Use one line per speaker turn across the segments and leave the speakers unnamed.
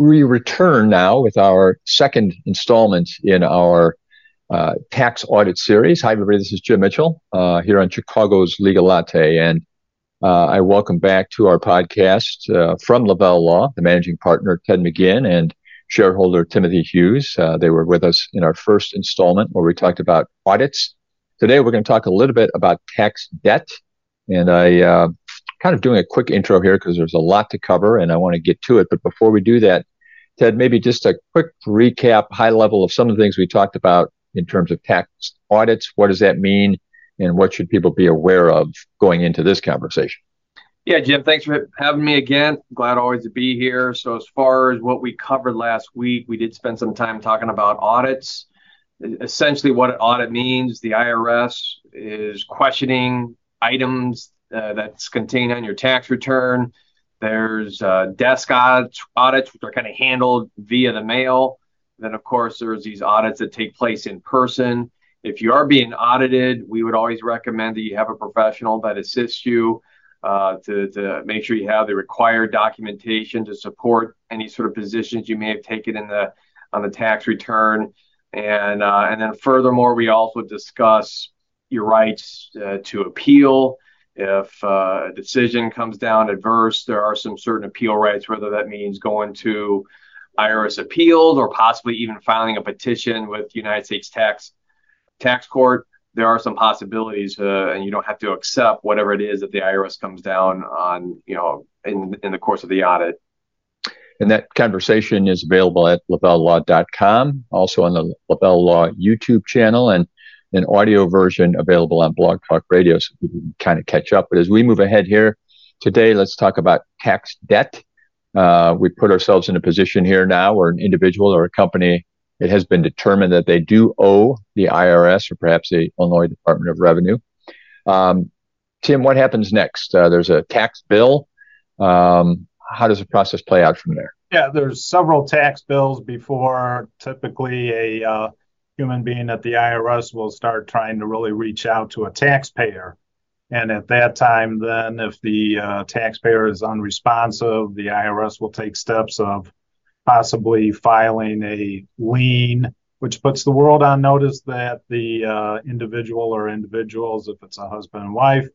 we return now with our second installment in our uh, tax audit series. Hi, everybody. This is Jim Mitchell uh, here on Chicago's Legal Latte. And uh, I welcome back to our podcast uh, from Lavelle Law, the managing partner, Ted McGinn, and shareholder Timothy Hughes. Uh, they were with us in our first installment where we talked about audits. Today, we're going to talk a little bit about tax debt. And I uh, kind of doing a quick intro here because there's a lot to cover and I want to get to it. But before we do that, Ted, maybe just a quick recap, high level of some of the things we talked about in terms of tax audits. What does that mean? And what should people be aware of going into this conversation?
Yeah, Jim, thanks for having me again. Glad always to be here. So, as far as what we covered last week, we did spend some time talking about audits. Essentially, what an audit means the IRS is questioning items uh, that's contained on your tax return there's uh, desk audits, audits, which are kind of handled via the mail. Then, of course, there's these audits that take place in person. If you are being audited, we would always recommend that you have a professional that assists you uh, to, to make sure you have the required documentation to support any sort of positions you may have taken in the on the tax return. And uh, and then furthermore, we also discuss your rights uh, to appeal if uh, a decision comes down adverse, there are some certain appeal rights, whether that means going to IRS appeals or possibly even filing a petition with United States tax tax court. There are some possibilities, uh, and you don't have to accept whatever it is that the IRS comes down on, you know, in in the course of the audit.
And that conversation is available at lavellelaw.com, also on the Lavelle Law YouTube channel. And an audio version available on Blog Talk Radio so people can kind of catch up. But as we move ahead here today, let's talk about tax debt. Uh, we put ourselves in a position here now where an individual or a company, it has been determined that they do owe the IRS or perhaps the Illinois Department of Revenue. Um, Tim, what happens next? Uh, there's a tax bill. Um, how does the process play out from there?
Yeah, there's several tax bills before typically a uh, human being at the IRS will start trying to really reach out to a taxpayer. And at that time, then if the uh, taxpayer is unresponsive, the IRS will take steps of possibly filing a lien, which puts the world on notice that the uh, individual or individuals, if it's a husband and wife,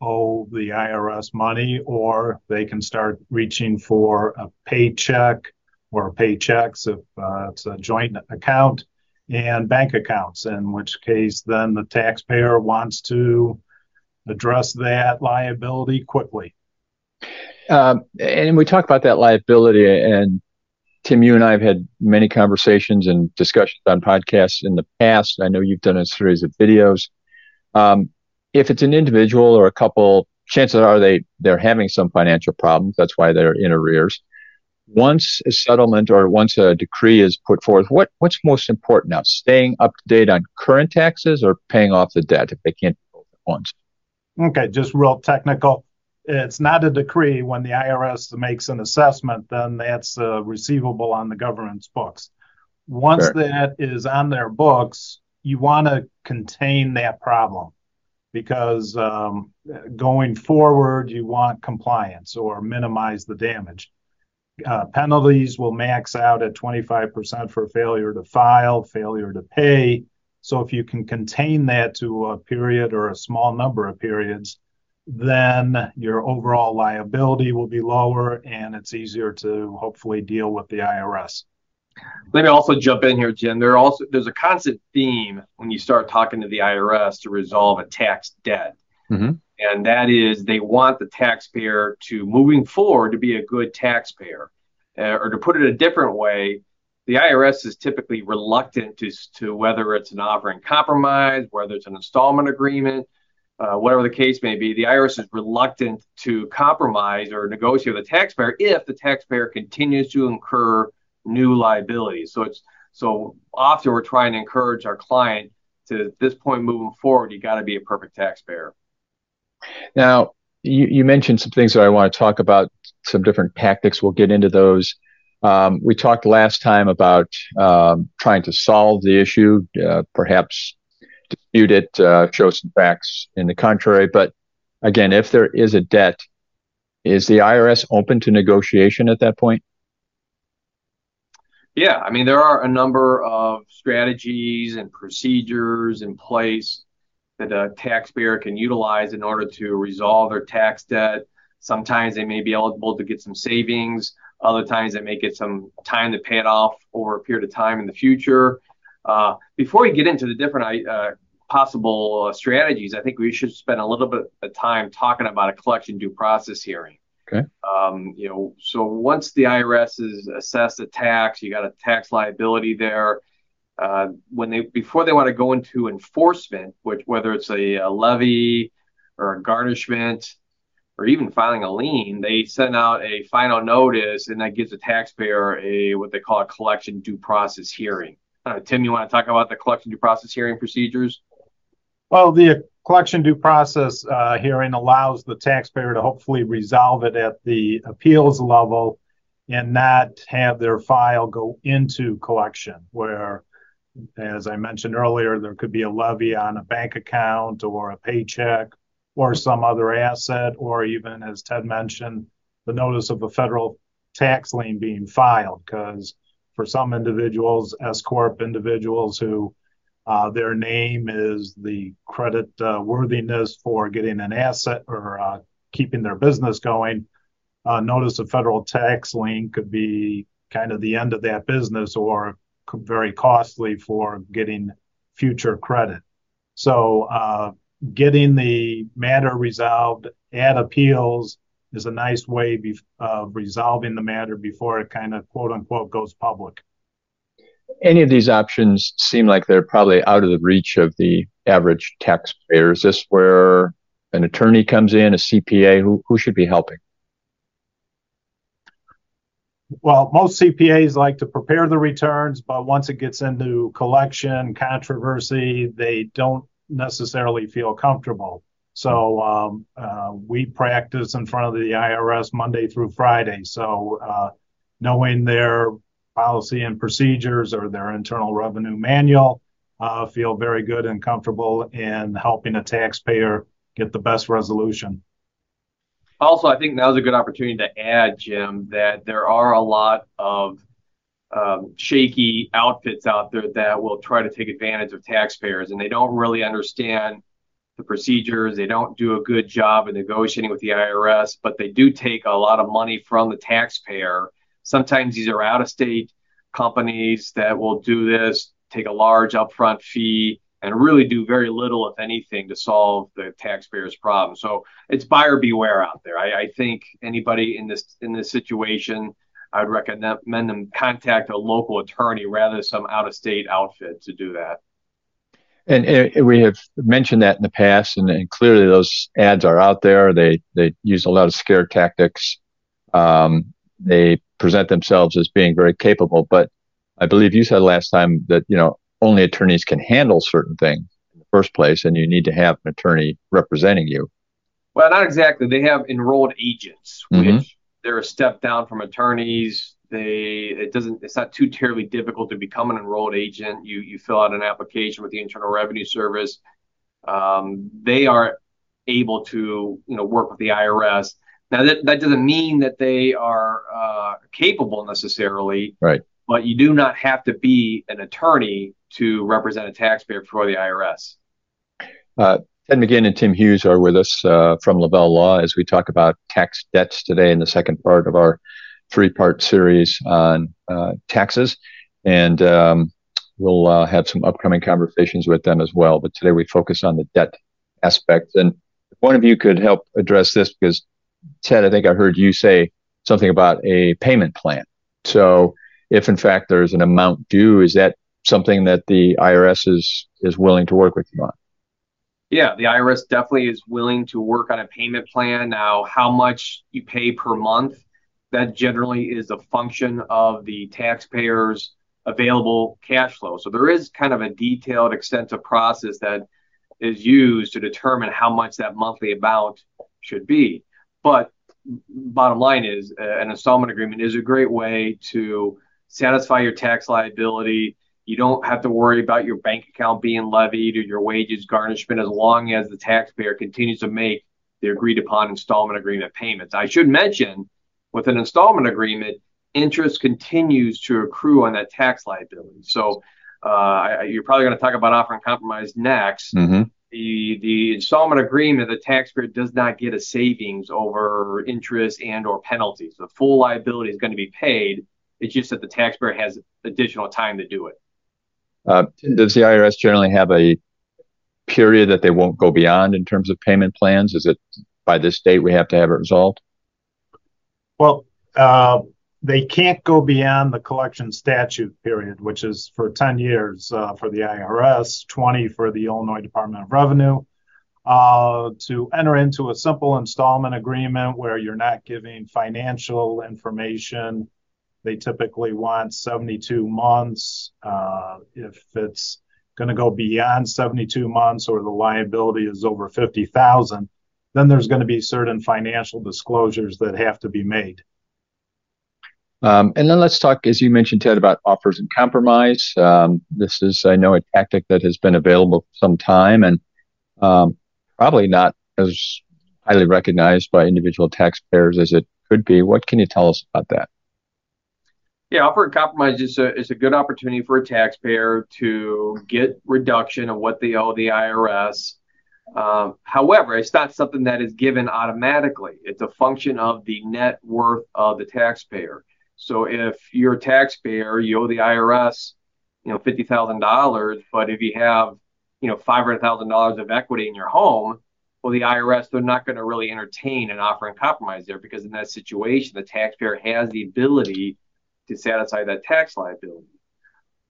owe the IRS money, or they can start reaching for a paycheck or paychecks if uh, it's a joint account and bank accounts, in which case then the taxpayer wants to address that liability quickly.
Um, and we talk about that liability, and Tim, you and I have had many conversations and discussions on podcasts in the past. I know you've done a series of videos. Um, if it's an individual or a couple, chances are they they're having some financial problems. That's why they're in arrears once a settlement or once a decree is put forth, what, what's most important now? Staying up to date on current taxes or paying off the debt if they can't do both at once?
Okay, just real technical. It's not a decree. When the IRS makes an assessment, then that's uh, receivable on the government's books. Once sure. that is on their books, you want to contain that problem because um, going forward, you want compliance or minimize the damage uh, penalties will max out at 25% for failure to file, failure to pay. So if you can contain that to a period or a small number of periods, then your overall liability will be lower and it's easier to hopefully deal with the IRS.
Let me also jump in here, Jim. There also there's a constant theme when you start talking to the IRS to resolve a tax debt. Mm-hmm and that is they want the taxpayer to moving forward to be a good taxpayer. Uh, or to put it a different way, the IRS is typically reluctant to, to whether it's an offer in compromise, whether it's an installment agreement, uh, whatever the case may be. The IRS is reluctant to compromise or negotiate with the taxpayer if the taxpayer continues to incur new liabilities. So it's so often we're trying to encourage our client to this point moving forward, you got to be a perfect taxpayer.
Now, you, you, mentioned some things that I want to talk about, some different tactics. We'll get into those. Um, we talked last time about um, trying to solve the issue, uh, perhaps dispute it, uh, show some facts in the contrary. But again, if there is a debt, is the IRS open to negotiation at that point?
Yeah, I mean, there are a number of strategies and procedures in place that a taxpayer can utilize in order to resolve their tax debt. Sometimes they may be eligible to get some savings. Other times they may get some time to pay it off over a period of time in the future. Uh, before we get into the different uh, possible uh, strategies, I think we should spend a little bit of time talking about a collection due process hearing.
Okay.
Um, you know, so once the IRS has assessed a tax, you got a tax liability there. Uh, when they before they want to go into enforcement, which whether it's a, a levy or a garnishment, or even filing a lien, they send out a final notice, and that gives the taxpayer a what they call a collection due process hearing. Uh, Tim, you want to talk about the collection due process hearing procedures?
Well, the collection due process uh, hearing allows the taxpayer to hopefully resolve it at the appeals level and not have their file go into collection, where, as I mentioned earlier, there could be a levy on a bank account or a paycheck or some other asset, or even, as Ted mentioned, the notice of a federal tax lien being filed. Because for some individuals, S Corp individuals who uh, their name is the credit uh, worthiness for getting an asset or uh, keeping their business going, uh, notice of federal tax lien could be kind of the end of that business or very costly for getting future credit. So uh, getting the matter resolved at appeals is a nice way of resolving the matter before it kind of quote unquote goes public.
Any of these options seem like they're probably out of the reach of the average taxpayer. Is this where an attorney comes in, a CPA? Who, who should be helping?
Well, most CPAs like to prepare the returns, but once it gets into collection controversy, they don't necessarily feel comfortable. So um, uh, we practice in front of the IRS Monday through Friday. So uh, knowing their policy and procedures or their internal revenue manual, uh, feel very good and comfortable in helping a taxpayer get the best resolution.
Also, I think now's a good opportunity to add, Jim, that there are a lot of um, shaky outfits out there that will try to take advantage of taxpayers, and they don't really understand the procedures. They don't do a good job of negotiating with the IRS, but they do take a lot of money from the taxpayer. Sometimes these are out of state companies that will do this, take a large upfront fee, and really do very little, if anything, to solve the taxpayer's problem. So it's buyer beware out there. I, I think anybody in this in this situation I would recommend them contact a local attorney rather than some out of state outfit to do that.
And, and, we have mentioned that in the past, and, and, clearly those ads are out there. They they use a lot of scare tactics. Um, they present themselves as being very capable, but I believe you said last time that you know only attorneys can handle certain things in the first place, and you need to have an attorney representing you.
Well, not exactly. They have enrolled agents, mm-hmm. which they're a step down from attorneys. They it doesn't it's not too terribly difficult to become an enrolled agent. You you fill out an application with the Internal Revenue Service. Um, they are able to you know work with the IRS. Now that that doesn't mean that they are uh, capable necessarily.
Right.
But you do not have to be an attorney to represent a taxpayer before the IRS.
Uh, Ted McGinn and Tim Hughes are with us uh, from Lavelle Law as we talk about tax debts today in the second part of our three part series on uh, taxes. And um, we'll uh, have some upcoming conversations with them as well. But today we focus on the debt aspect. And one of you could help address this because, Ted, I think I heard you say something about a payment plan. So, if in fact there's an amount due, is that something that the IRS is is willing to work with you on?
Yeah, the IRS definitely is willing to work on a payment plan. Now, how much you pay per month, that generally is a function of the taxpayer's available cash flow. So there is kind of a detailed, extensive process that is used to determine how much that monthly amount should be. But bottom line is, uh, an installment agreement is a great way to satisfy your tax liability you don't have to worry about your bank account being levied or your wages garnishment as long as the taxpayer continues to make the agreed upon installment agreement payments. I should mention with an installment agreement, interest continues to accrue on that tax liability. So uh, you're probably going to talk about offer and compromise next. Mm-hmm. The the installment agreement, the taxpayer does not get a savings over interest and or penalties. The full liability is going to be paid. It's just that the taxpayer has additional time to do it.
Uh, does the IRS generally have a period that they won't go beyond in terms of payment plans? Is it by this date we have to have it resolved?
Well, uh, they can't go beyond the collection statute period, which is for 10 years uh, for the IRS, 20 for the Illinois Department of Revenue, uh, to enter into a simple installment agreement where you're not giving financial information. They typically want 72 months. Uh, if it's going to go beyond 72 months or the liability is over 50,000, then there's going to be certain financial disclosures that have to be made.
Um, and then let's talk, as you mentioned, Ted, about offers and compromise. Um, this is, I know, a tactic that has been available for some time and um, probably not as highly recognized by individual taxpayers as it could be. What can you tell us about that?
Yeah, offer and compromise is a, is a good opportunity for a taxpayer to get reduction of what they owe the IRS. Um, however, it's not something that is given automatically. It's a function of the net worth of the taxpayer. So if you're a taxpayer, you owe the IRS, you know, fifty thousand dollars, but if you have, you know, five hundred thousand dollars of equity in your home, well, the IRS they're not going to really entertain an offer and compromise there because in that situation, the taxpayer has the ability to satisfy that tax liability.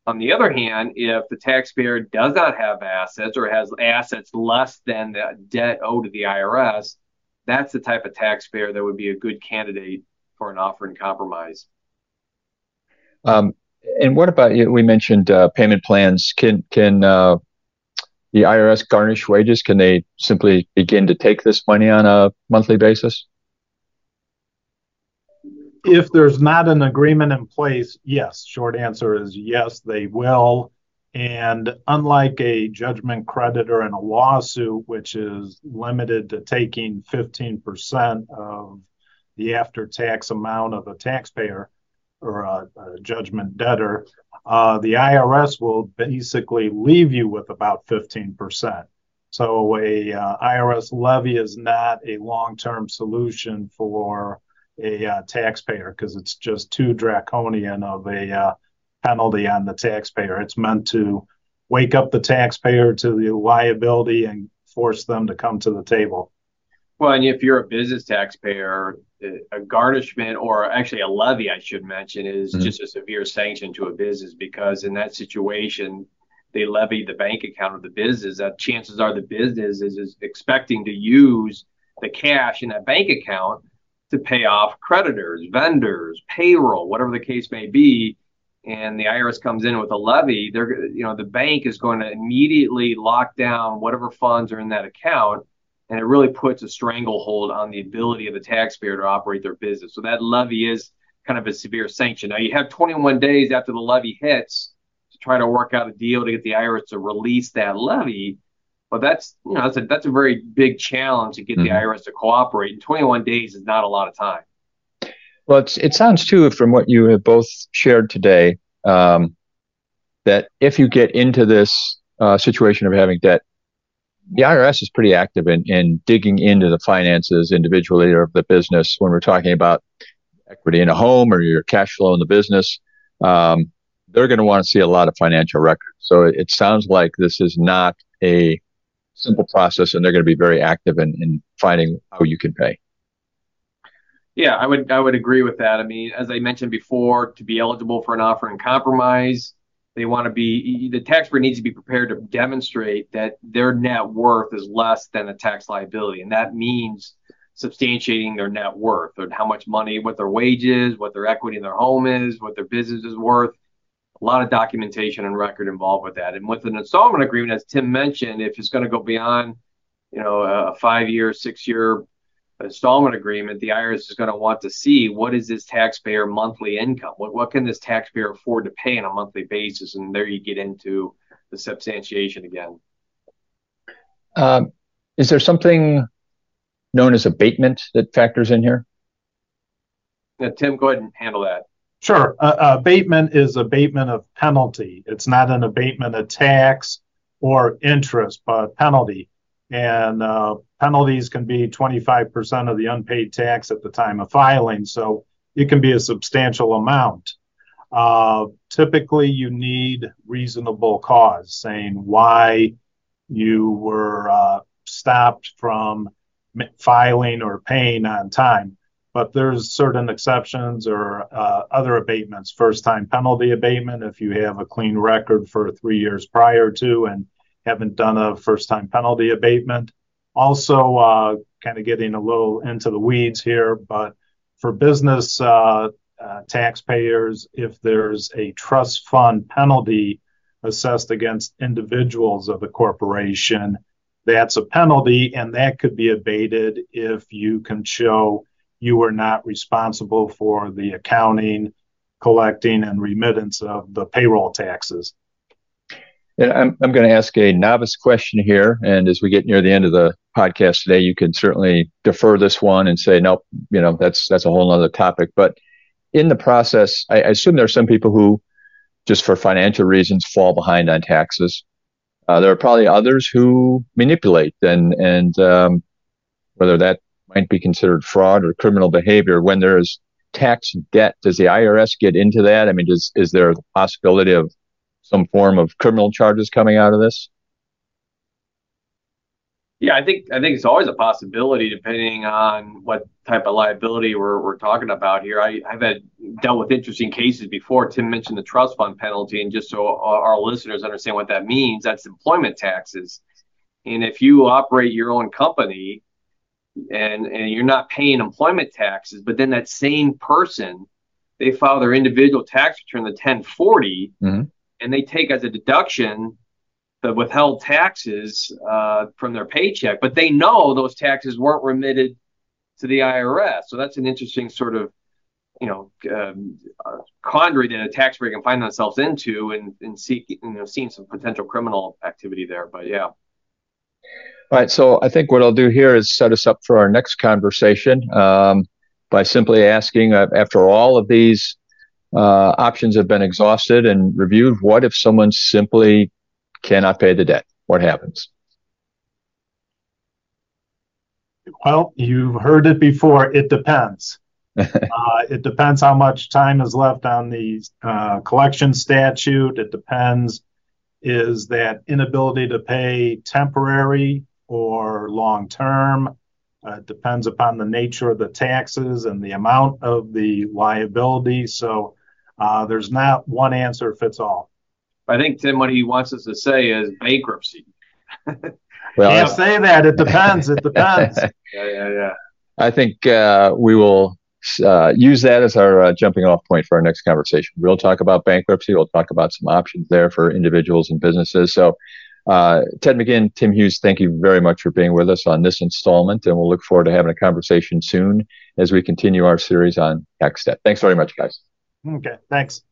On the other hand, if the taxpayer does not have assets or has assets less than the debt owed to the IRS, that's the type of taxpayer that would be a good candidate for an offer and compromise.
Um, and what about? We mentioned uh, payment plans. Can can uh, the IRS garnish wages? Can they simply begin to take this money on a monthly basis?
If there's not an agreement in place, yes. Short answer is yes, they will. And unlike a judgment creditor in a lawsuit, which is limited to taking 15% of the after tax amount of a taxpayer, or a, a judgment debtor, uh, the IRS will basically leave you with about 15%. So a uh, IRS levy is not a long-term solution for a uh, taxpayer because it's just too draconian of a uh, penalty on the taxpayer. It's meant to wake up the taxpayer to the liability and force them to come to the table.
Well, and if you're a business taxpayer, a garnishment or actually a levy, I should mention, is mm-hmm. just a severe sanction to a business because in that situation, they levy the bank account of the business. That chances are the business is, is expecting to use the cash in that bank account to pay off creditors, vendors, payroll, whatever the case may be. And the IRS comes in with a levy, they're you know the bank is going to immediately lock down whatever funds are in that account and it really puts a stranglehold on the ability of the taxpayer to operate their business. So that levy is kind of a severe sanction. Now you have 21 days after the levy hits to try to work out a deal to get the IRS to release that levy. But that's you know that's a that's a very big challenge to get mm-hmm. the IRS to cooperate. And 21 days is not a lot of time.
Well, it sounds too from what you have both shared today um, that if you get into this uh, situation of having debt, the IRS is pretty active in, in digging into the finances individually or of the business when we're talking about equity in a home or your cash flow in the business. Um, they're going to want to see a lot of financial records. So it, it, sounds like this is not a simple process, and they're going to be very active in, in finding how you can pay.
Yeah, I would I would agree with that. I mean, as I mentioned before, to be eligible for an offer and compromise, they want to be the taxpayer needs to be prepared to demonstrate that their net worth is less than the tax liability, and that means substantiating their net worth or how much money, what their wages, what their equity in their home is, what their business is worth. A lot of documentation and record involved with that. And with an installment agreement, as Tim mentioned, if it's going to go beyond, you know, a five-year, six-year installment agreement, the IRS is going to want to see what is this taxpayer monthly income? What, what can this taxpayer afford to pay on a monthly basis? And there you get into the substantiation again.
Um, is there something known as abatement that factors in here?
Yeah, Tim, go ahead and handle that.
Sure. Uh, abatement is abatement of penalty. It's not an abatement of tax or interest, but penalty. And uh, penalties can be 25% of the unpaid tax at the time of filing. So it can be a substantial amount. Uh, typically, you need reasonable cause saying why you were uh, stopped from filing or paying on time. But there's certain exceptions or uh, other abatements. First time penalty abatement, if you have a clean record for three years prior to and haven't done a first time penalty abatement. Also, uh, kind of getting a little into the weeds here, but for business uh, uh, taxpayers, if there's a trust fund penalty assessed against individuals of the corporation, that's a penalty, and that could be abated if you can show you were not responsible for the accounting, collecting, and remittance of the payroll taxes.
And I'm, I'm going to ask a novice question here. And as we get near the end of the podcast today, you can certainly defer this one and say, nope, you know, that's, that's a whole other topic. But in the process, I, I assume there are some people who just for financial reasons fall behind on taxes. Uh, there are probably others who manipulate and, and, um, whether that might be considered fraud or criminal behavior when there is tax debt. Does the IRS get into that? I mean, does, is there a possibility of some form of criminal charges coming out of this?
Yeah, I think I think it's always a possibility depending on what type of liability we're we're talking about here. I, I've had dealt with interesting cases before. Tim mentioned the trust fund penalty, and just so our, our listeners understand what that means, that's employment taxes. And if you operate your own company and and you're not paying employment taxes, but then that same person they file their individual tax return, the 1040, mm-hmm and they take as a deduction the withheld taxes uh, from their paycheck, but they know those taxes weren't remitted to the IRS. So that's an interesting sort of, you know, um, uh, quandary that a taxpayer can find themselves into, and and seek, you know, seeing some potential criminal activity there. But yeah.
All right. So I think what I'll do here is set us up for our next conversation um, by simply asking, uh, after all of these uh, options have been exhausted and reviewed. What if someone simply cannot pay the debt? What happens?
Well, you've heard it before. It depends. uh, it depends how much time is left on the uh, collection statute. It depends is that inability to pay temporary or long term. Uh, it depends upon the nature of the taxes and the amount of the liability. So uh, there's not one answer fits all.
I think Tim, what he wants us to say is bankruptcy.
well, can't say that. It depends. It depends.
yeah, yeah, yeah.
I think uh, we will uh, use that as our uh, jumping off point for our next conversation. We'll talk about bankruptcy. We'll talk about some options there for individuals and businesses. So, uh, Ted McGinn, Tim Hughes, thank you very much for being with us on this installment, and we'll look forward to having a conversation soon as we continue our series on tax debt. Thanks very much, guys.
Okay, thanks.